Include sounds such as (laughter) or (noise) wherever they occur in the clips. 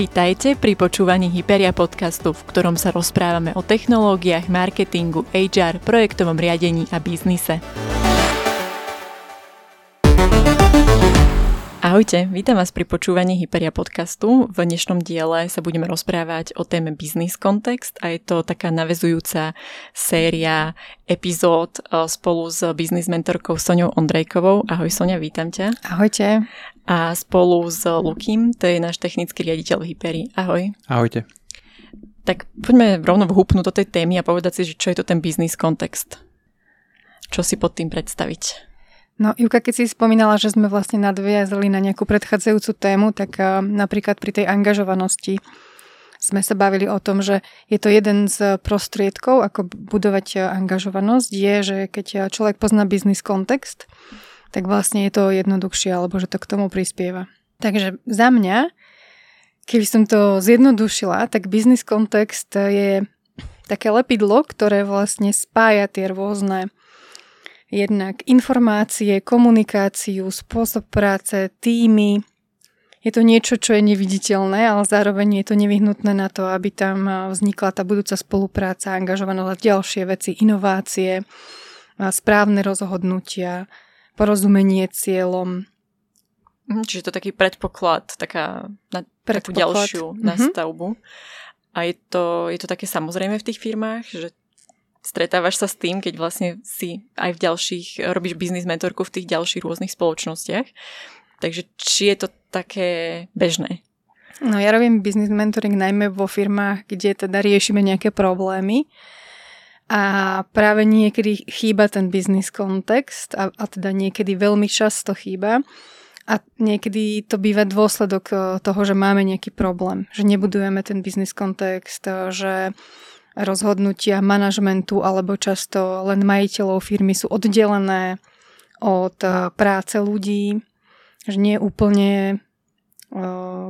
Vítajte pri počúvaní Hyperia podcastu, v ktorom sa rozprávame o technológiách, marketingu, HR, projektovom riadení a biznise. Ahojte, vítam vás pri počúvaní Hyperia podcastu. V dnešnom diele sa budeme rozprávať o téme Business Context a je to taká navezujúca séria epizód e, spolu s business mentorkou Soňou Ondrejkovou. Ahoj Sonia, vítam ťa. Ahojte. A spolu s Lukim, to je náš technický riaditeľ v Hyperi. Ahoj. Ahojte. Tak poďme rovno vhupnúť do tej témy a povedať si, že čo je to ten business kontext. Čo si pod tým predstaviť? No, Juka, keď si spomínala, že sme vlastne nadviazali na nejakú predchádzajúcu tému, tak uh, napríklad pri tej angažovanosti sme sa bavili o tom, že je to jeden z prostriedkov, ako budovať angažovanosť, je, že keď človek pozná biznis kontext, tak vlastne je to jednoduchšie, alebo že to k tomu prispieva. Takže za mňa, keby som to zjednodušila, tak biznis kontext je také lepidlo, ktoré vlastne spája tie rôzne jednak informácie, komunikáciu, spôsob práce, týmy. Je to niečo, čo je neviditeľné, ale zároveň je to nevyhnutné na to, aby tam vznikla tá budúca spolupráca, angažovanosť ďalšie veci, inovácie, správne rozhodnutia, porozumenie cieľom. Mhm, čiže to taký predpoklad, taká na, predpoklad. takú ďalšiu mm-hmm. nastavbu. A je to, je to také samozrejme v tých firmách, že stretávaš sa s tým, keď vlastne si aj v ďalších, robíš biznis mentorku v tých ďalších rôznych spoločnostiach. Takže či je to také bežné? No ja robím biznis mentoring najmä vo firmách, kde teda riešime nejaké problémy a práve niekedy chýba ten biznis kontext a, a teda niekedy veľmi často chýba. A niekedy to býva dôsledok eh, toho, že máme nejaký problém, že nebudujeme ten biznis kontext, eh, že rozhodnutia manažmentu alebo často len majiteľov firmy sú oddelené od eh, práce ľudí, že nie úplne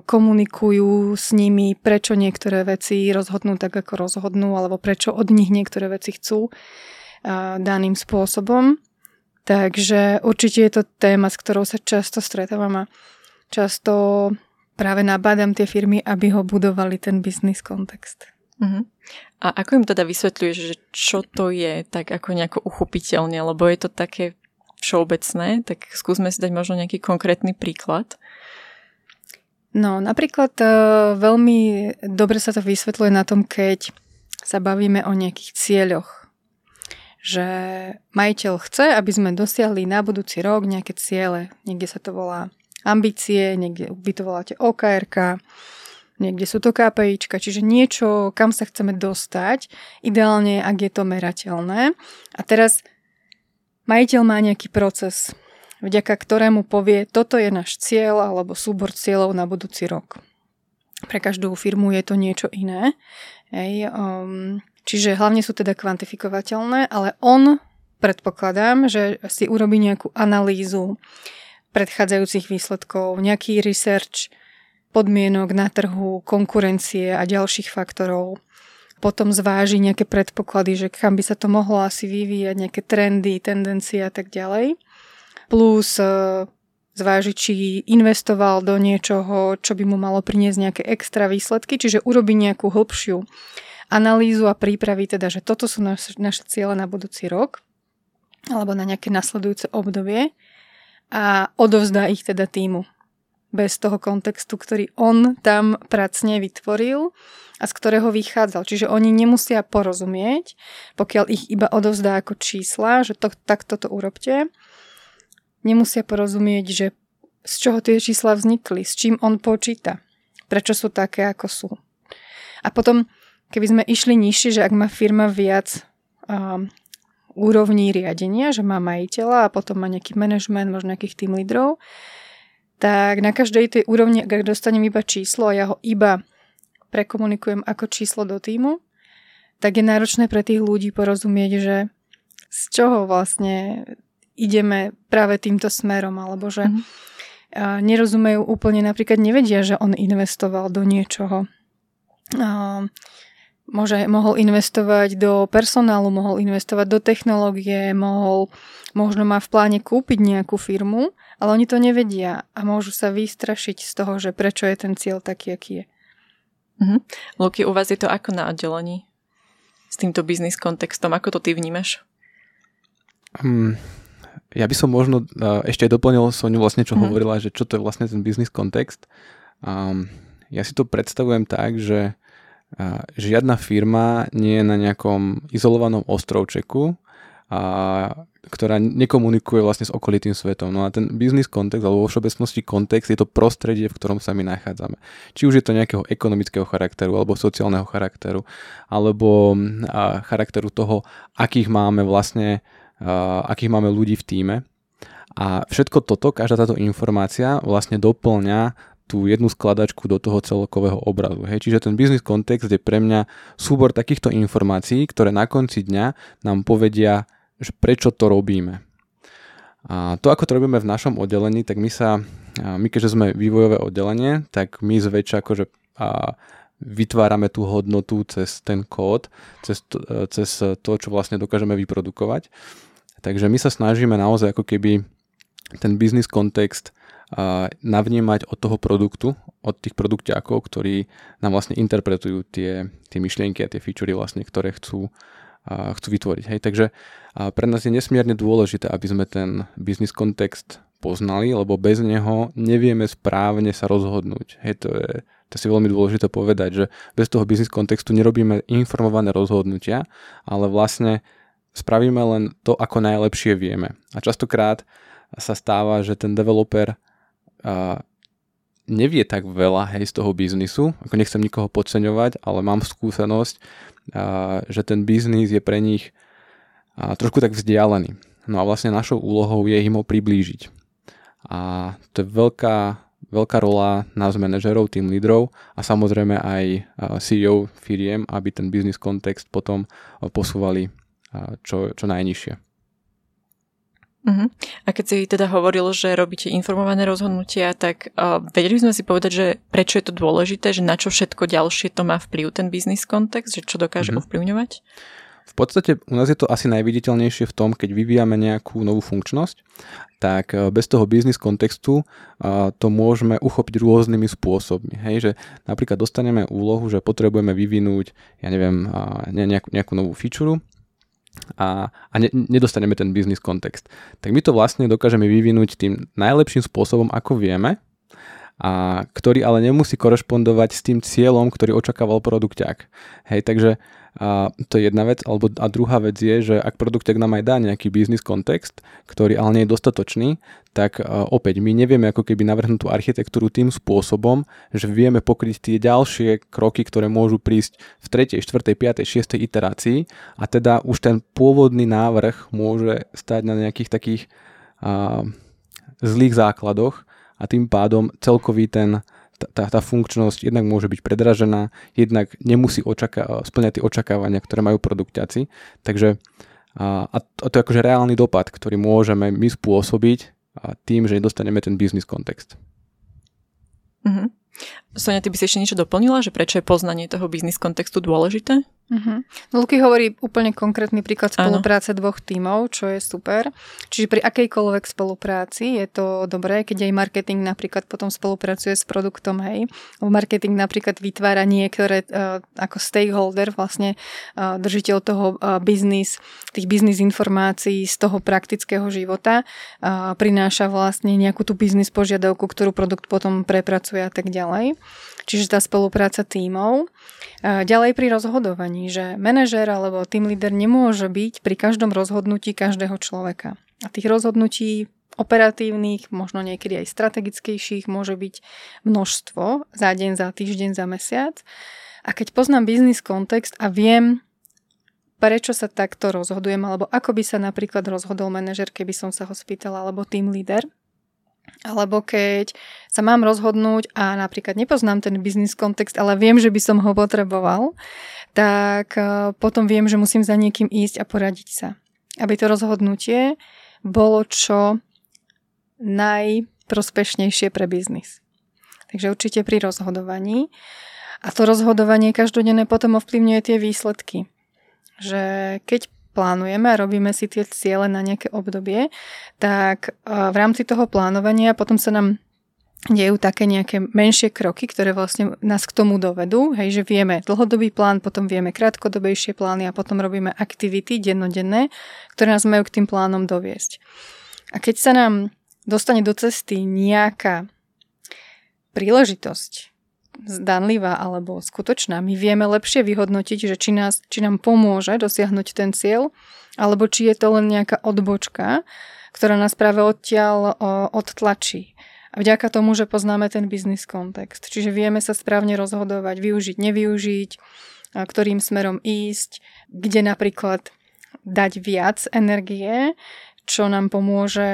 komunikujú s nimi, prečo niektoré veci rozhodnú tak, ako rozhodnú, alebo prečo od nich niektoré veci chcú daným spôsobom. Takže určite je to téma, s ktorou sa často stretávam a často práve nabádam tie firmy, aby ho budovali ten biznis kontext. Uh-huh. A ako im teda vysvetľuješ, že čo to je tak ako nejako uchopiteľne, lebo je to také všeobecné, tak skúsme si dať možno nejaký konkrétny príklad. No, napríklad e, veľmi dobre sa to vysvetľuje na tom, keď sa bavíme o nejakých cieľoch. Že majiteľ chce, aby sme dosiahli na budúci rok nejaké ciele. Niekde sa to volá ambície, niekde by to voláte OKRK niekde sú to KPIčka, čiže niečo, kam sa chceme dostať, ideálne, ak je to merateľné. A teraz majiteľ má nejaký proces, vďaka ktorému povie, toto je náš cieľ alebo súbor cieľov na budúci rok. Pre každú firmu je to niečo iné. Hej, um, čiže hlavne sú teda kvantifikovateľné, ale on, predpokladám, že si urobí nejakú analýzu predchádzajúcich výsledkov, nejaký research, podmienok na trhu, konkurencie a ďalších faktorov. Potom zváži nejaké predpoklady, že kam by sa to mohlo asi vyvíjať, nejaké trendy, tendencie a tak ďalej. Plus e, zváži, či investoval do niečoho, čo by mu malo priniesť nejaké extra výsledky, čiže urobi nejakú hĺbšiu analýzu a prípravy, teda, že toto sú naše, naše ciele na budúci rok alebo na nejaké nasledujúce obdobie a odovzdá ich teda týmu bez toho kontextu, ktorý on tam pracne vytvoril a z ktorého vychádzal. Čiže oni nemusia porozumieť, pokiaľ ich iba odovzdá ako čísla, že to, takto to urobte. Nemusia porozumieť, že z čoho tie čísla vznikli, s čím on počíta, prečo sú také, ako sú. A potom, keby sme išli nižšie, že ak má firma viac um, úrovní riadenia, že má majiteľa a potom má nejaký manažment, možno nejakých tým lídrov, tak na každej tej úrovni, ak dostanem iba číslo a ja ho iba prekomunikujem ako číslo do týmu, tak je náročné pre tých ľudí porozumieť, že z čoho vlastne ideme práve týmto smerom, alebo že mm. nerozumejú úplne, napríklad nevedia, že on investoval do niečoho. Môže, mohol investovať do personálu, mohol investovať do technológie, mohol, možno má v pláne kúpiť nejakú firmu, ale oni to nevedia a môžu sa vystrašiť z toho, že prečo je ten cieľ taký, aký je. Uh-huh. Luky, u vás je to ako na oddelení? S týmto biznis kontextom, ako to ty vnímaš? Um, ja by som možno uh, ešte aj doplnil Soniu vlastne, čo uh-huh. hovorila, že čo to je vlastne ten biznis kontext. Um, ja si to predstavujem tak, že uh, žiadna firma nie je na nejakom izolovanom ostrovčeku, a, ktorá nekomunikuje vlastne s okolitým svetom. No a ten biznis kontext, alebo vo všeobecnosti kontext je to prostredie, v ktorom sa my nachádzame. Či už je to nejakého ekonomického charakteru, alebo sociálneho charakteru, alebo a, charakteru toho, akých máme vlastne, akých máme ľudí v týme. A všetko toto, každá táto informácia vlastne doplňa tú jednu skladačku do toho celkového obrazu. Hej. Čiže ten biznis kontext je pre mňa súbor takýchto informácií, ktoré na konci dňa nám povedia že prečo to robíme. A to, ako to robíme v našom oddelení, tak my sa, my keďže sme vývojové oddelenie, tak my zväčša akože a vytvárame tú hodnotu cez ten kód, cez to, cez to, čo vlastne dokážeme vyprodukovať. Takže my sa snažíme naozaj ako keby ten biznis kontext navnímať od toho produktu, od tých produktiakov, ktorí nám vlastne interpretujú tie, tie myšlienky a tie featurey vlastne, ktoré chcú, chcú vytvoriť. Hej, takže pre nás je nesmierne dôležité, aby sme ten biznis kontext poznali, lebo bez neho nevieme správne sa rozhodnúť. Hej, to je, to si veľmi dôležité povedať, že bez toho biznis kontextu nerobíme informované rozhodnutia, ale vlastne spravíme len to, ako najlepšie vieme. A častokrát sa stáva, že ten developer a, nevie tak veľa hej, z toho biznisu, ako nechcem nikoho podceňovať, ale mám skúsenosť, a, že ten biznis je pre nich a, trošku tak vzdialený. No a vlastne našou úlohou je im ho priblížiť. A to je veľká, veľká rola nás manažerov, tým lídrov a samozrejme aj CEO firiem, aby ten biznis kontext potom posúvali čo, čo najnižšie. Uh-huh. A keď si teda hovoril, že robíte informované rozhodnutia, tak uh, vedeli sme si povedať, že prečo je to dôležité, že na čo všetko ďalšie to má vplyv, ten biznis kontext, že čo dokáže uh-huh. ovplyvňovať? V podstate u nás je to asi najviditeľnejšie v tom, keď vyvíjame nejakú novú funkčnosť, tak bez toho biznis kontextu to môžeme uchopiť rôznymi spôsobmi. Hej, že napríklad dostaneme úlohu, že potrebujeme vyvinúť, ja neviem, nejakú, nejakú novú feature a, a ne, nedostaneme ten biznis kontext. Tak my to vlastne dokážeme vyvinúť tým najlepším spôsobom, ako vieme, a ktorý ale nemusí korešpondovať s tým cieľom, ktorý očakával produkťák. Hej, takže a to je jedna vec. Alebo, a druhá vec je, že ak produkťák nám aj dá nejaký biznis kontext, ktorý ale nie je dostatočný, tak opäť my nevieme ako keby navrhnúť tú architektúru tým spôsobom, že vieme pokryť tie ďalšie kroky, ktoré môžu prísť v 3., 4., 5., 6. iterácii a teda už ten pôvodný návrh môže stať na nejakých takých a, zlých základoch a tým pádom celkový ten tá, tá funkčnosť jednak môže byť predražená, jednak nemusí očaká, splňať tie očakávania, ktoré majú produktiaci. Takže a, a to je akože reálny dopad, ktorý môžeme my spôsobiť tým, že nedostaneme ten biznis kontext. Mm-hmm. Sonia, ty by si ešte niečo doplnila, že prečo je poznanie toho biznis kontextu dôležité? Uh-huh. Luky hovorí úplne konkrétny príklad spolupráce ano. dvoch tímov, čo je super. Čiže pri akejkoľvek spolupráci je to dobré, keď aj marketing napríklad potom spolupracuje s produktom, hej. Marketing napríklad vytvára niektoré uh, ako stakeholder, vlastne uh, držiteľ toho uh, biznis, tých biznis informácií z toho praktického života, uh, prináša vlastne nejakú tú biznis požiadavku, ktorú produkt potom prepracuje a tak ďalej. Čiže tá spolupráca tímov. Ďalej pri rozhodovaní, že manažer alebo tým líder nemôže byť pri každom rozhodnutí každého človeka. A tých rozhodnutí operatívnych, možno niekedy aj strategickejších môže byť množstvo za deň, za týždeň, za mesiac. A keď poznám biznis kontext a viem, prečo sa takto rozhodujem, alebo ako by sa napríklad rozhodol manažer, keby som sa ho spýtala, alebo tým líder, alebo keď sa mám rozhodnúť a napríklad nepoznám ten biznis kontext, ale viem, že by som ho potreboval, tak e, potom viem, že musím za niekým ísť a poradiť sa. Aby to rozhodnutie bolo čo najprospešnejšie pre biznis. Takže určite pri rozhodovaní. A to rozhodovanie každodenné potom ovplyvňuje tie výsledky. Že keď plánujeme a robíme si tie ciele na nejaké obdobie, tak v rámci toho plánovania potom sa nám dejú také nejaké menšie kroky, ktoré vlastne nás k tomu dovedú, hej, že vieme dlhodobý plán, potom vieme krátkodobejšie plány a potom robíme aktivity dennodenné, ktoré nás majú k tým plánom doviesť. A keď sa nám dostane do cesty nejaká príležitosť, zdanlivá alebo skutočná, my vieme lepšie vyhodnotiť, že či, nás, či nám pomôže dosiahnuť ten cieľ, alebo či je to len nejaká odbočka, ktorá nás práve odtiaľ odtlačí. Vďaka tomu, že poznáme ten biznis kontext. Čiže vieme sa správne rozhodovať, využiť, nevyužiť, ktorým smerom ísť, kde napríklad dať viac energie, čo nám pomôže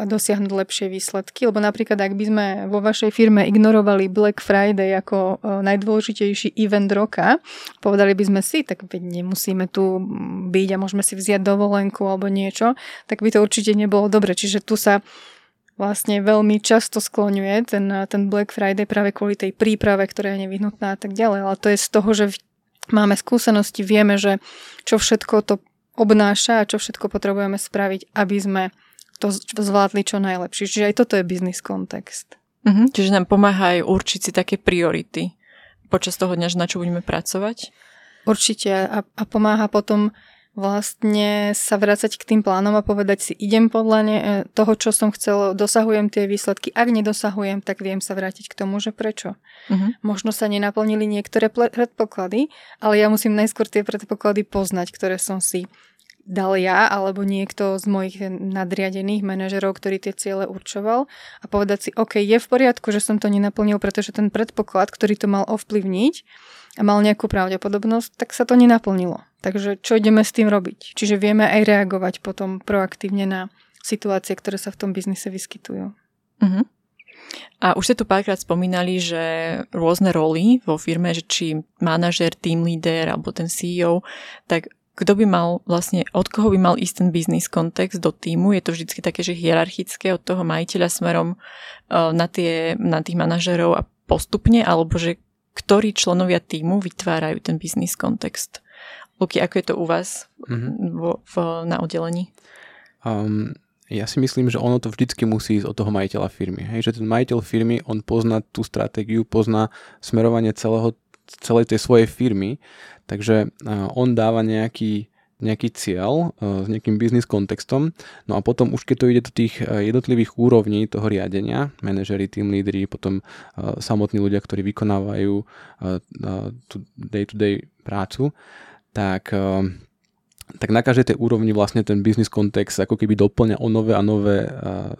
dosiahnuť lepšie výsledky. Lebo napríklad, ak by sme vo vašej firme ignorovali Black Friday ako e, najdôležitejší event roka, povedali by sme si, tak nemusíme tu byť a môžeme si vziať dovolenku alebo niečo, tak by to určite nebolo dobre. Čiže tu sa vlastne veľmi často skloňuje ten, ten Black Friday práve kvôli tej príprave, ktorá je nevyhnutná a tak ďalej. Ale to je z toho, že máme skúsenosti, vieme, že čo všetko to obnáša a čo všetko potrebujeme spraviť, aby sme to zvládli čo najlepšie. Čiže aj toto je biznis kontext. Mhm, čiže nám pomáha aj určiť si také priority počas toho dňa, na čo budeme pracovať? Určite a, a pomáha potom vlastne sa vrácať k tým plánom a povedať si, idem podľa ne, e, toho, čo som chcel, dosahujem tie výsledky. Ak nedosahujem, tak viem sa vrátiť k tomu, že prečo. Uh-huh. Možno sa nenaplnili niektoré predpoklady, ale ja musím najskôr tie predpoklady poznať, ktoré som si dal ja alebo niekto z mojich nadriadených manažerov, ktorý tie ciele určoval a povedať si, OK, je v poriadku, že som to nenaplnil, pretože ten predpoklad, ktorý to mal ovplyvniť a mal nejakú pravdepodobnosť, tak sa to nenaplnilo. Takže čo ideme s tým robiť? Čiže vieme aj reagovať potom proaktívne na situácie, ktoré sa v tom biznise vyskytujú. Uh-huh. A už ste tu párkrát spomínali, že rôzne roly vo firme, že či manažer, team leader alebo ten CEO, tak kto by mal vlastne, od koho by mal ísť ten biznis kontext do týmu. Je to vždy také, že hierarchické od toho majiteľa smerom uh, na, tie, na tých manažerov a postupne, alebo že ktorí členovia týmu vytvárajú ten biznis kontext. Luky, ako je to u vás mm-hmm. vo, v, na oddelení? Um, ja si myslím, že ono to vždycky musí ísť od toho majiteľa firmy. Hej, že ten majiteľ firmy, on pozná tú stratégiu, pozná smerovanie celého, celej tej svojej firmy, takže uh, on dáva nejaký, nejaký cieľ uh, s nejakým biznis kontextom, no a potom už keď to ide do tých uh, jednotlivých úrovní toho riadenia, manažery, team lídry, potom samotní ľudia, ktorí vykonávajú tú day-to-day prácu, tak, tak na každej tej úrovni vlastne ten business kontext ako keby doplňa o nové a nové eh,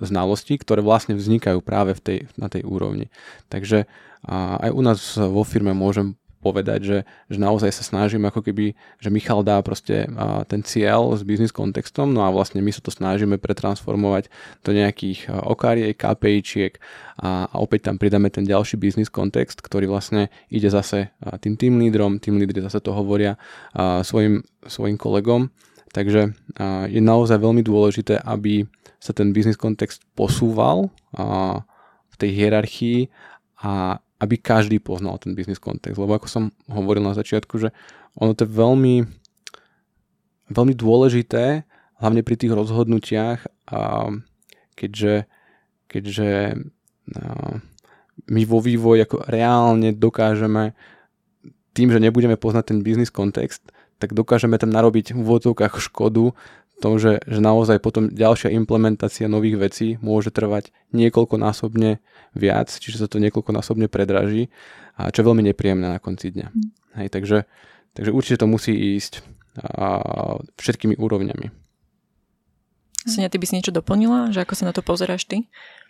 znalosti, ktoré vlastne vznikajú práve v tej, na tej úrovni. Takže aj u nás vo firme môžem povedať, že, že naozaj sa snažím ako keby, že Michal dá proste ten cieľ s biznis kontextom, no a vlastne my sa to snažíme pretransformovať do nejakých okariek, KPIčiek a, a opäť tam pridáme ten ďalší biznis kontext, ktorý vlastne ide zase tým tým lídrom, tým lídry zase to hovoria svojim, svojim kolegom, takže je naozaj veľmi dôležité, aby sa ten biznis kontext posúval v tej hierarchii a aby každý poznal ten business kontext. Lebo ako som hovoril na začiatku, že ono to je veľmi, veľmi dôležité, hlavne pri tých rozhodnutiach, a keďže, keďže my vo vývoji ako reálne dokážeme tým, že nebudeme poznať ten business kontext, tak dokážeme tam narobiť v úvodzovkách škodu tom, že, že naozaj potom ďalšia implementácia nových vecí môže trvať niekoľkonásobne viac, čiže sa to niekoľkonásobne predraží, a čo je veľmi nepríjemné na konci dňa. Mm. Hej, takže, takže určite to musí ísť a, všetkými úrovňami. Senia, ty by si niečo doplnila? Že ako sa na to pozeráš ty?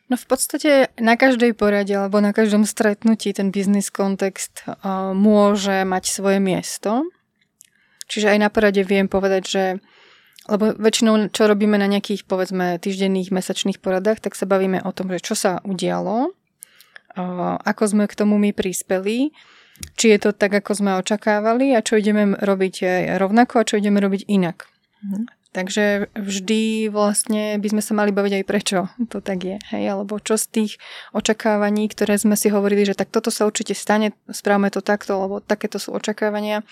No v podstate na každej porade alebo na každom stretnutí ten biznis kontext uh, môže mať svoje miesto. Čiže aj na porade viem povedať, že lebo väčšinou, čo robíme na nejakých, povedzme, týždenných, mesačných poradách, tak sa bavíme o tom, že čo sa udialo, ako sme k tomu my prispeli, či je to tak, ako sme očakávali a čo ideme robiť rovnako a čo ideme robiť inak. Mhm. Takže vždy vlastne by sme sa mali baviť aj prečo to tak je. Hej? Alebo čo z tých očakávaní, ktoré sme si hovorili, že tak toto sa určite stane, správame to takto, lebo takéto sú očakávania.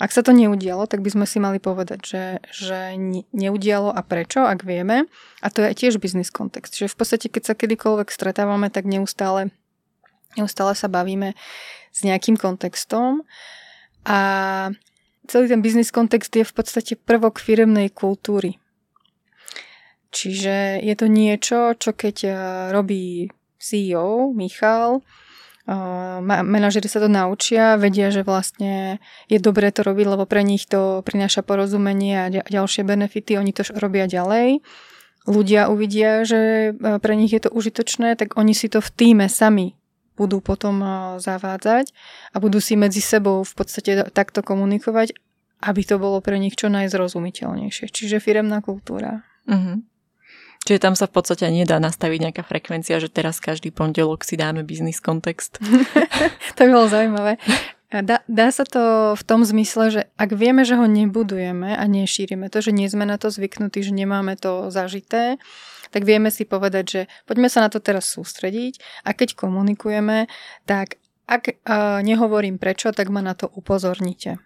Ak sa to neudialo, tak by sme si mali povedať, že, že neudialo a prečo, ak vieme. A to je tiež biznis kontext. Že v podstate, keď sa kedykoľvek stretávame, tak neustále Neustále sa bavíme s nejakým kontextom a celý ten biznis kontext je v podstate prvok firemnej kultúry. Čiže je to niečo, čo keď eh, robí CEO Michal, manažeri sa to naučia, vedia, že vlastne je dobré to robiť, lebo pre nich to prináša porozumenie a ďalšie benefity, oni to robia ďalej. Ľudia uvidia, že pre nich je to užitočné, tak oni si to v týme sami budú potom zavádzať a budú si medzi sebou v podstate takto komunikovať, aby to bolo pre nich čo najzrozumiteľnejšie. Čiže firemná kultúra. Uh-huh. Čiže tam sa v podstate nedá nastaviť nejaká frekvencia, že teraz každý pondelok si dáme biznis kontext. (laughs) (laughs) to by bolo zaujímavé. Dá, dá sa to v tom zmysle, že ak vieme, že ho nebudujeme a nešírime to, že nie sme na to zvyknutí, že nemáme to zažité, tak vieme si povedať, že poďme sa na to teraz sústrediť a keď komunikujeme, tak ak uh, nehovorím prečo, tak ma na to upozornite.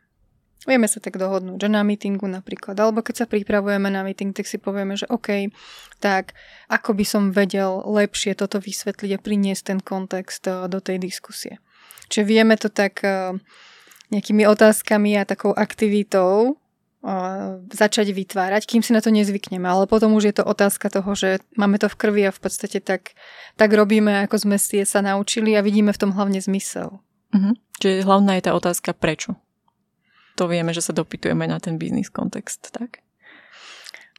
Vieme sa tak dohodnúť, že na meetingu napríklad, alebo keď sa pripravujeme na meeting, tak si povieme, že OK, tak ako by som vedel lepšie toto vysvetliť a priniesť ten kontext eh, do tej diskusie. Čiže vieme to tak eh, nejakými otázkami a takou aktivitou eh, začať vytvárať, kým si na to nezvykneme. Ale potom už je to otázka toho, že máme to v krvi a v podstate tak, tak robíme, ako sme si sa naučili a vidíme v tom hlavne zmysel. Mhm. Čiže hlavná je tá otázka prečo to vieme, že sa dopytujeme na ten biznis kontext, tak?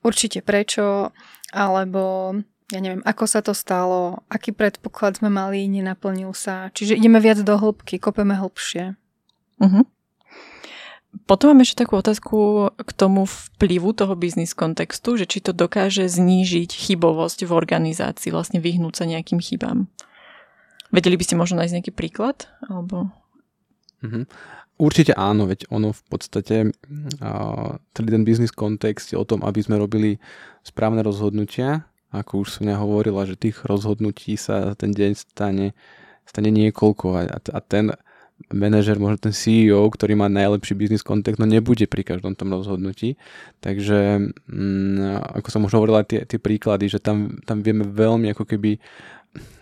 Určite prečo, alebo ja neviem, ako sa to stalo, aký predpoklad sme mali, nenaplnil sa. Čiže ideme viac do hĺbky, kopeme hĺbšie. Uh-huh. Potom mám ešte takú otázku k tomu vplyvu toho biznis kontextu, že či to dokáže znížiť chybovosť v organizácii, vlastne vyhnúť sa nejakým chybám. Vedeli by ste možno nájsť nejaký príklad? Alebo... Uh-huh. Určite áno, veď ono v podstate celý ten biznis kontext je o tom, aby sme robili správne rozhodnutia. Ako už som ja hovorila, že tých rozhodnutí sa ten deň stane, stane niekoľko a, a ten manažer, možno ten CEO, ktorý má najlepší biznis kontext, no nebude pri každom tom rozhodnutí. Takže mm, ako som už hovorila, tie, tie príklady, že tam, tam vieme veľmi ako keby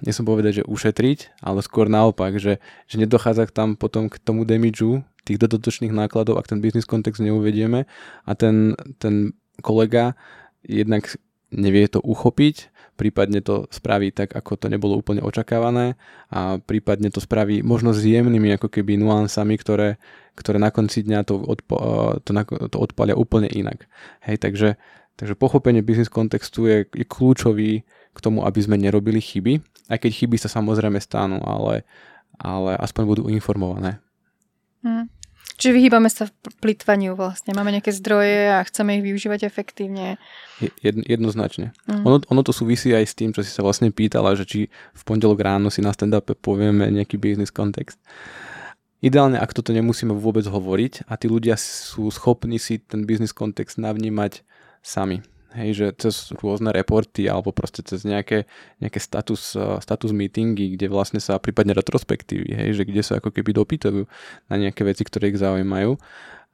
som povedať, že ušetriť, ale skôr naopak, že, že nedochádza tam potom k tomu damageu tých dodatočných nákladov, ak ten biznis kontext neuvedieme a ten, ten kolega jednak nevie to uchopiť, prípadne to spraví tak, ako to nebolo úplne očakávané a prípadne to spraví možno s jemnými ako keby nuansami, ktoré, ktoré na konci dňa to, odpo, to, to odpalia úplne inak. Hej, takže, takže pochopenie biznis kontextu je, je kľúčový k tomu, aby sme nerobili chyby, aj keď chyby sa samozrejme stanú, ale, ale aspoň budú informované. Hmm. Čiže vyhýbame sa plitvaniu vlastne. Máme nejaké zdroje a chceme ich využívať efektívne. Jedno, jednoznačne. Mm. Ono, ono to súvisí aj s tým, čo si sa vlastne pýtala, že či v pondelok ráno si na stand-upe povieme nejaký business kontext. Ideálne, ak toto nemusíme vôbec hovoriť a tí ľudia sú schopní si ten business kontext navnímať sami. Hej, že cez rôzne reporty alebo proste cez nejaké, nejaké status, eh, status meetingy, kde vlastne sa prípadne retrospektívy, hej, že kde sa ako keby dopýtajú na nejaké veci, ktoré ich zaujímajú.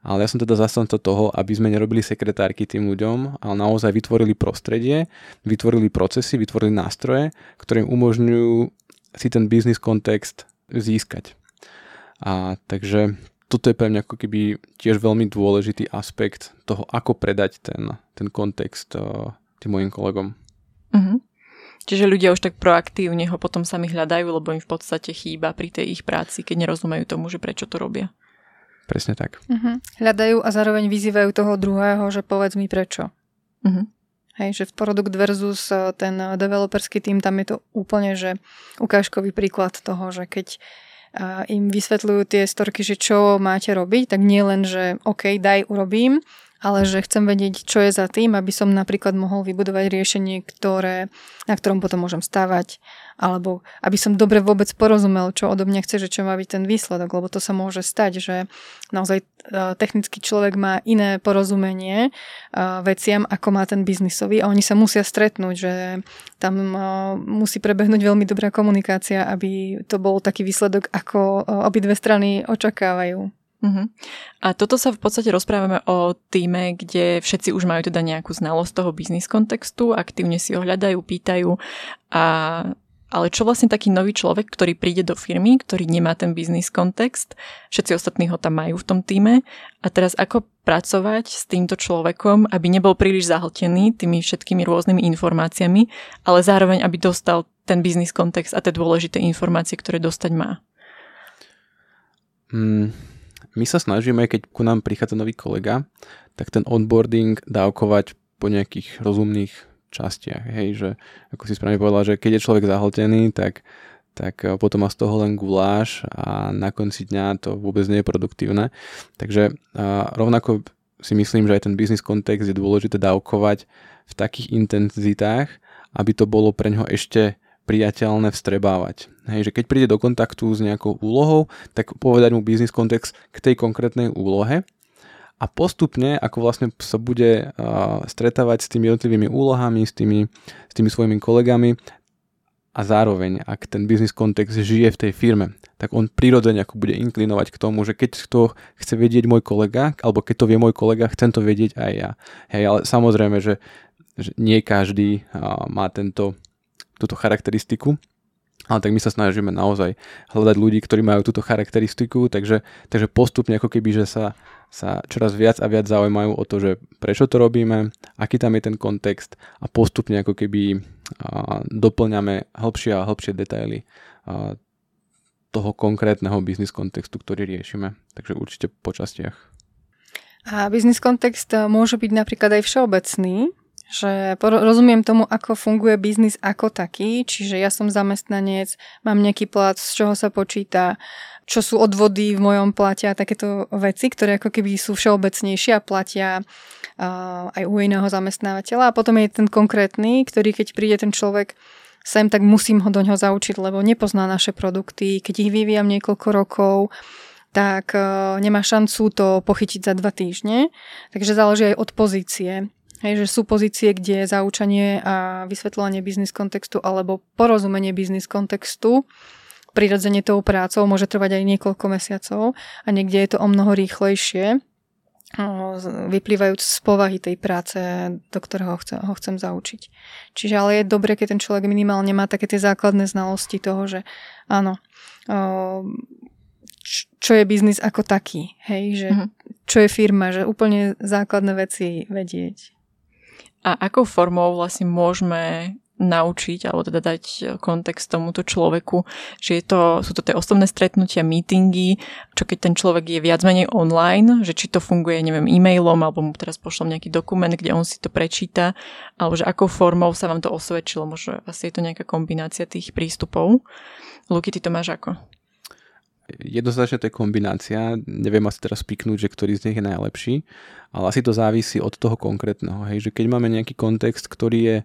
Ale ja som teda zastanca toho, aby sme nerobili sekretárky tým ľuďom, ale naozaj vytvorili prostredie, vytvorili procesy, vytvorili nástroje, ktoré im umožňujú si ten biznis kontext získať. A takže toto je pre mňa ako keby tiež veľmi dôležitý aspekt toho, ako predať ten, ten kontext uh, tým mojim kolegom. Uh-huh. Čiže ľudia už tak proaktívne ho potom sami hľadajú, lebo im v podstate chýba pri tej ich práci, keď nerozumejú tomu, že prečo to robia. Presne tak. Uh-huh. Hľadajú a zároveň vyzývajú toho druhého, že povedz mi prečo. Uh-huh. Hej, že v produkt versus eh, ten developerský tým, tam je to úplne, že ukážkový príklad toho, že keď im vysvetľujú tie storky, že čo máte robiť, tak nie len, že OK, daj, urobím, ale že chcem vedieť, čo je za tým, aby som napríklad mohol vybudovať riešenie, ktoré, na ktorom potom môžem stávať, alebo aby som dobre vôbec porozumel, čo odo mňa chce, že čo má byť ten výsledok, lebo to sa môže stať, že naozaj e, technický človek má iné porozumenie e, veciam, ako má ten biznisový a oni sa musia stretnúť, že tam e, musí prebehnúť veľmi dobrá komunikácia, aby to bol taký výsledok, ako obidve strany očakávajú. Uh-huh. A toto sa v podstate rozprávame o týme, kde všetci už majú teda nejakú znalosť toho biznis kontextu, aktívne si ho hľadajú, pýtajú a ale čo vlastne taký nový človek, ktorý príde do firmy, ktorý nemá ten biznis kontext, všetci ostatní ho tam majú v tom týme a teraz ako pracovať s týmto človekom, aby nebol príliš zahltený tými všetkými rôznymi informáciami, ale zároveň aby dostal ten biznis kontext a tie dôležité informácie, ktoré dostať má. Mm, my sa snažíme, keď ku nám prichádza nový kolega, tak ten onboarding dávkovať po nejakých rozumných častiach. Hej, že ako si správne povedala, že keď je človek zahltený, tak, tak eh, potom má z toho len guláš a na konci dňa to vôbec nie je produktívne. Takže a rovnako si myslím, že aj ten business kontext je dôležité dávkovať v takých intenzitách, aby to bolo pre ňoho ešte priateľné vstrebávať. Hej, že keď príde do kontaktu s nejakou úlohou, tak povedať mu business kontext k tej konkrétnej úlohe a postupne, ako vlastne sa bude uh, stretávať s tými jednotlivými úlohami, s tými, s tými svojimi kolegami a zároveň, ak ten biznis kontext žije v tej firme, tak on prirodzene ako bude inklinovať k tomu, že keď to chce vedieť môj kolega, alebo keď to vie môj kolega, chcem to vedieť aj ja. Hej, ale samozrejme, že, že nie každý uh, má tento, túto charakteristiku, ale tak my sa snažíme naozaj hľadať ľudí, ktorí majú túto charakteristiku, takže, takže postupne ako keby, že sa sa čoraz viac a viac zaujímajú o to, že prečo to robíme, aký tam je ten kontext a postupne ako keby doplňame hĺbšie a hĺbšie detaily toho konkrétneho biznis kontextu, ktorý riešime. Takže určite po častiach. A biznis kontext môže byť napríklad aj všeobecný, že rozumiem tomu, ako funguje biznis ako taký, čiže ja som zamestnanec, mám nejaký plat, z čoho sa počíta, čo sú odvody v mojom plate a takéto veci, ktoré ako keby sú všeobecnejšie a platia uh, aj u iného zamestnávateľa. A potom je ten konkrétny, ktorý keď príde ten človek sem, tak musím ho do ňoho zaučiť, lebo nepozná naše produkty. Keď ich vyvíjam niekoľko rokov, tak uh, nemá šancu to pochytiť za dva týždne. Takže záleží aj od pozície. Hej, že sú pozície, kde zaučanie a vysvetľovanie biznis kontextu alebo porozumenie biznis kontextu prirodzene tou prácou môže trvať aj niekoľko mesiacov a niekde je to o mnoho rýchlejšie, vyplývajúc z povahy tej práce, do ktorého ho chcem, ho chcem zaučiť. Čiže ale je dobre, keď ten človek minimálne má také tie základné znalosti toho, že áno, čo je biznis ako taký, hej, že mm-hmm. čo je firma, že úplne základné veci vedieť. A akou formou vlastne môžeme naučiť, alebo teda dať kontext tomuto človeku, že je to, sú to tie osobné stretnutia, meetingy, čo keď ten človek je viac menej online, že či to funguje, neviem, e-mailom, alebo mu teraz pošlom nejaký dokument, kde on si to prečíta, alebo že akou formou sa vám to osvedčilo, možno asi je to nejaká kombinácia tých prístupov. Luky, ty to máš ako? Jednoznačne to je kombinácia, neviem asi teraz piknúť, že ktorý z nich je najlepší, ale asi to závisí od toho konkrétneho, hej, že keď máme nejaký kontext, ktorý je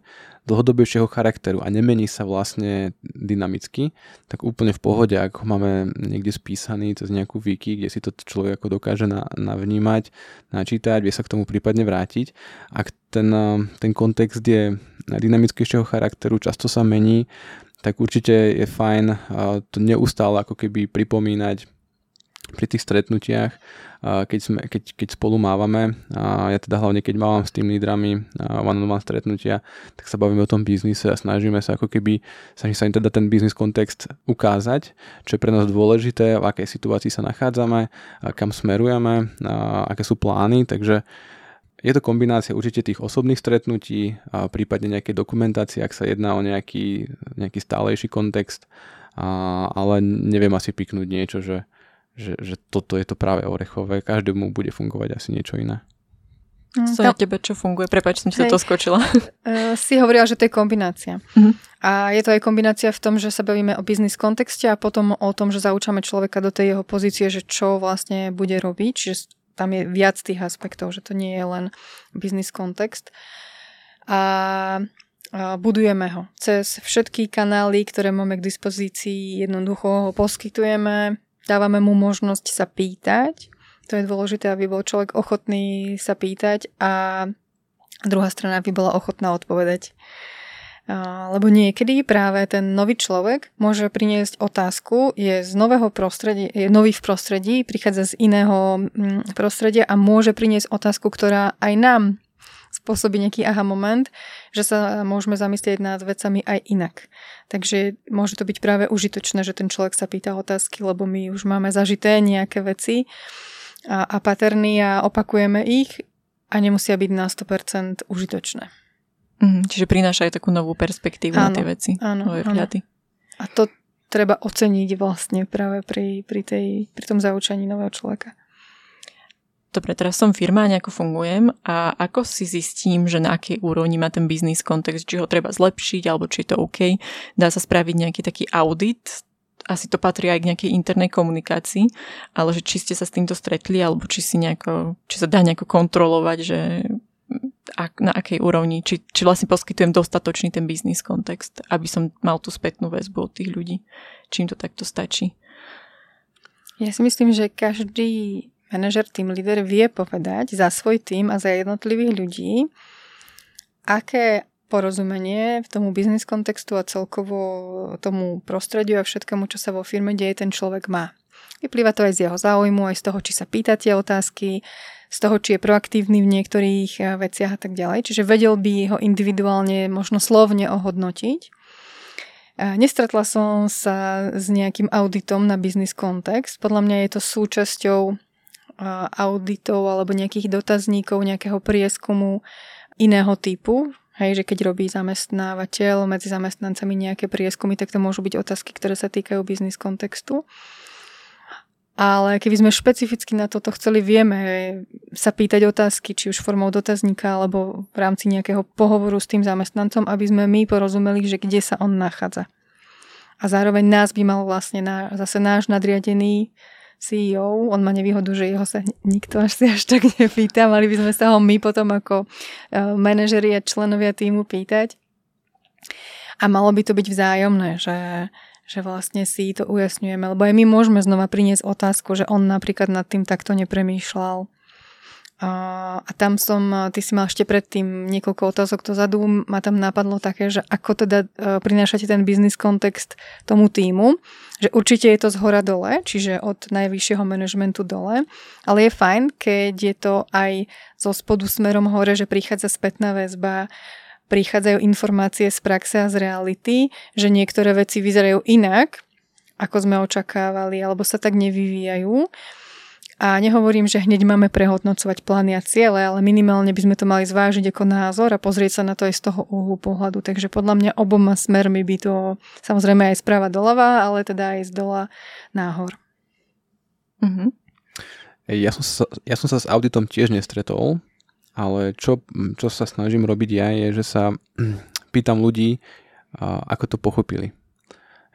dlhodobejšieho charakteru a nemení sa vlastne dynamicky, tak úplne v pohode, ak ho máme niekde spísaný cez nejakú wiki, kde si to človek ako dokáže na, navnímať, načítať, vie sa k tomu prípadne vrátiť. Ak ten, ten kontext je dynamickejšieho charakteru, často sa mení, tak určite je fajn to neustále ako keby pripomínať pri tých stretnutiach, keď, sme, keď, keď spolu mávame. Ja teda hlavne keď mávam s tým lídrami one-on-one stretnutia, tak sa bavíme o tom biznise a snažíme sa ako keby, snažíme sa im teda ten biznis kontext ukázať, čo je pre nás dôležité, v akej situácii sa nachádzame, kam smerujeme, aké sú plány, takže je to kombinácia určite tých osobných stretnutí a prípadne nejakej dokumentácie, ak sa jedná o nejaký, nejaký stálejší kontext, a, ale neviem asi piknúť niečo, že, že, že toto je to práve orechové. Každému bude fungovať asi niečo iné. Co na tebe čo funguje? Prepač, som ti to skočila. Uh, (laughs) si hovorila, že to je kombinácia. Uh-huh. A je to aj kombinácia v tom, že sa bavíme o biznis kontexte a potom o tom, že zaučame človeka do tej jeho pozície, že čo vlastne bude robiť. Čiže tam je viac tých aspektov, že to nie je len biznis kontext. A budujeme ho. Cez všetky kanály, ktoré máme k dispozícii, jednoducho ho poskytujeme, dávame mu možnosť sa pýtať. To je dôležité, aby bol človek ochotný sa pýtať a druhá strana by bola ochotná odpovedať. Lebo niekedy práve ten nový človek môže priniesť otázku, je z nového prostredia, je nový v prostredí, prichádza z iného mm, prostredia a môže priniesť otázku, ktorá aj nám spôsobí nejaký aha moment, že sa môžeme zamyslieť nad vecami aj inak. Takže môže to byť práve užitočné, že ten človek sa pýta otázky, lebo my už máme zažité nejaké veci a, a paterny a opakujeme ich a nemusia byť na 100% užitočné. Mm, čiže prináša aj takú novú perspektívu áno, na tie veci. Áno, áno. A to treba oceniť vlastne práve pri, pri, tej, pri tom zaučaní nového človeka. Dobre, teraz som firma nejako fungujem a ako si zistím, že na akej úrovni má ten biznis kontext, či ho treba zlepšiť alebo či je to OK. Dá sa spraviť nejaký taký audit, asi to patrí aj k nejakej internej komunikácii, ale že či ste sa s týmto stretli alebo či, si nejako, či sa dá nejako kontrolovať, že ak, na akej úrovni, či, či vlastne poskytujem dostatočný ten biznis kontext, aby som mal tú spätnú väzbu od tých ľudí. Čím to takto stačí? Ja si myslím, že každý manažer, tým líder vie povedať za svoj tým a za jednotlivých ľudí, aké porozumenie v tomu biznis kontextu a celkovo tomu prostrediu a všetkému, čo sa vo firme deje, ten človek má. Vyplýva to aj z jeho záujmu, aj z toho, či sa pýta tie otázky, z toho, či je proaktívny v niektorých eh, veciach a tak ďalej. Čiže vedel by ho individuálne, možno slovne ohodnotiť. Eh, nestretla som sa s nejakým auditom na business kontext. Podľa mňa je to súčasťou auditov alebo nejakých dotazníkov, nejakého prieskumu iného typu. Hej, že keď robí zamestnávateľ medzi zamestnancami nejaké prieskumy, tak to môžu byť otázky, ktoré sa týkajú biznis kontextu. Ale keby sme špecificky na toto chceli, vieme sa pýtať otázky, či už formou dotazníka alebo v rámci nejakého pohovoru s tým zamestnancom, aby sme my porozumeli, že kde sa on nachádza. A zároveň nás by mal vlastne na, zase náš nadriadený CEO, on má nevýhodu, že jeho sa nikto až si až tak nepýta, mali by sme sa ho my potom ako e, manažeri a členovia týmu pýtať. A malo by to byť vzájomné, že, že vlastne si to ujasňujeme, lebo aj my môžeme znova priniesť otázku, že on napríklad nad tým takto nepremýšľal. A, tam som, ty si mal ešte predtým niekoľko otázok dozadu, ma tam napadlo také, že ako teda e, prinášate ten biznis kontext tomu týmu, že určite je to z hora dole, čiže od najvyššieho manažmentu dole, ale je fajn, keď je to aj zo spodu smerom hore, že prichádza spätná väzba, prichádzajú informácie z praxe a z reality, že niektoré veci vyzerajú inak, ako sme očakávali, alebo sa tak nevyvíjajú. A nehovorím, že hneď máme prehodnocovať plány a ciele, ale minimálne by sme to mali zvážiť ako názor a pozrieť sa na to aj z toho uhlu pohľadu. Takže podľa mňa oboma smermi by to samozrejme aj správa doľava, ale teda aj z dola náhor. Mm-hmm. Ja, som sa, ja som sa s auditom tiež nestretol, ale čo, čo sa snažím robiť ja je, že sa (clears throat) pýtam ľudí, ako to pochopili.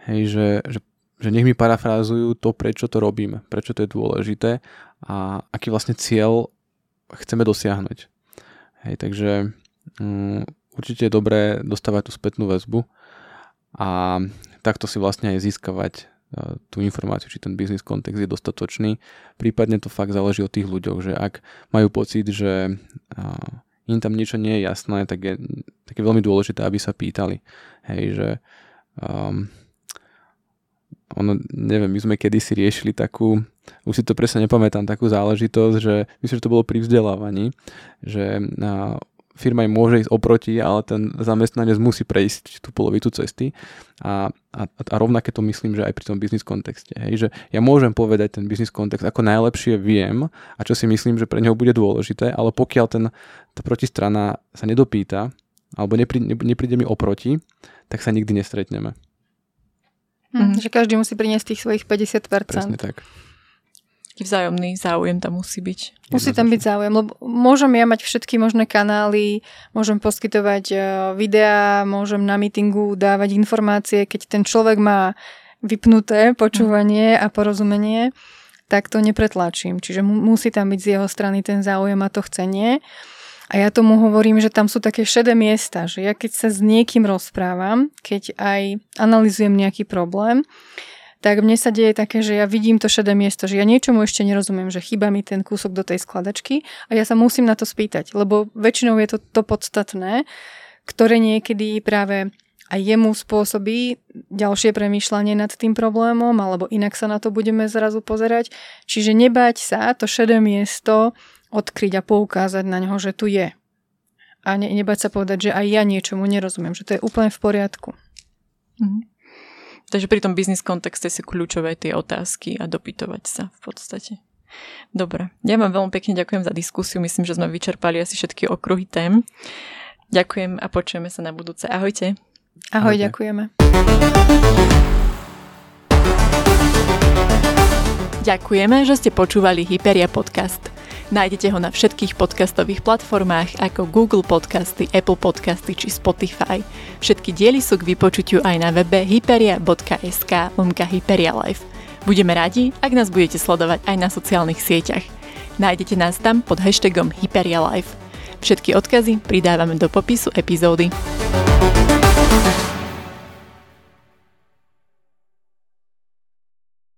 Hej, že, že že nech mi parafrázujú to, prečo to robíme, prečo to je dôležité a aký vlastne cieľ chceme dosiahnuť. Hej, takže um, určite je dobré dostávať tú spätnú väzbu a takto si vlastne aj získavať tú informáciu, či ten biznis kontext je dostatočný. Prípadne to fakt záleží od tých ľuďoch, že ak majú pocit, že im tam niečo nie je jasné, tak je, tak je veľmi dôležité, aby sa pýtali. Hej, že um, ono, neviem, my sme kedysi riešili takú, už si to presne nepamätám, takú záležitosť, že myslím, že to bolo pri vzdelávaní, že firma im môže ísť oproti, ale ten zamestnanec musí prejsť tú polovicu cesty a, a, a rovnaké to myslím, že aj pri tom biznis kontexte. Hej, že ja môžem povedať ten biznis kontext ako najlepšie viem a čo si myslím, že pre neho bude dôležité, ale pokiaľ ten, tá protistrana sa nedopýta alebo nepríde, nepríde mi oproti, tak sa nikdy nestretneme. Mm-hmm. Že každý musí priniesť tých svojich 50%. Presne tak. Vzájomný záujem tam musí byť. Musí tam byť záujem, lebo môžem ja mať všetky možné kanály, môžem poskytovať e, videá, môžem na meetingu dávať informácie, keď ten človek má vypnuté počúvanie a porozumenie, tak to nepretlačím. Čiže musí tam byť z jeho strany ten záujem a to chcenie. A ja tomu hovorím, že tam sú také šedé miesta, že ja keď sa s niekým rozprávam, keď aj analizujem nejaký problém, tak mne sa deje také, že ja vidím to šedé miesto, že ja niečomu ešte nerozumiem, že chýba mi ten kúsok do tej skladačky a ja sa musím na to spýtať, lebo väčšinou je to to podstatné, ktoré niekedy práve aj jemu spôsobí ďalšie premýšľanie nad tým problémom, alebo inak sa na to budeme zrazu pozerať. Čiže nebať sa to šedé miesto odkryť a poukázať na ňo, že tu je. a ne, nebať sa povedať, že aj ja niečomu nerozumiem, že to je úplne v poriadku. Mhm. Takže pri tom biznis kontexte sú kľúčové tie otázky a dopytovať sa v podstate. Dobre, ja vám veľmi pekne ďakujem za diskusiu, myslím, že sme vyčerpali asi všetky okruhy tém. Ďakujem a počujeme sa na budúce. Ahojte. Ahoj, Ahojte. ďakujeme. Ďakujeme, že ste počúvali Hyperia podcast. Nájdete ho na všetkých podcastových platformách ako Google Podcasty, Apple Podcasty či Spotify. Všetky diely sú k vypočutiu aj na webe hyperia.sk lomka Hyperia Life. Budeme radi, ak nás budete sledovať aj na sociálnych sieťach. Nájdete nás tam pod hashtagom Hyperia Life. Všetky odkazy pridávame do popisu epizódy.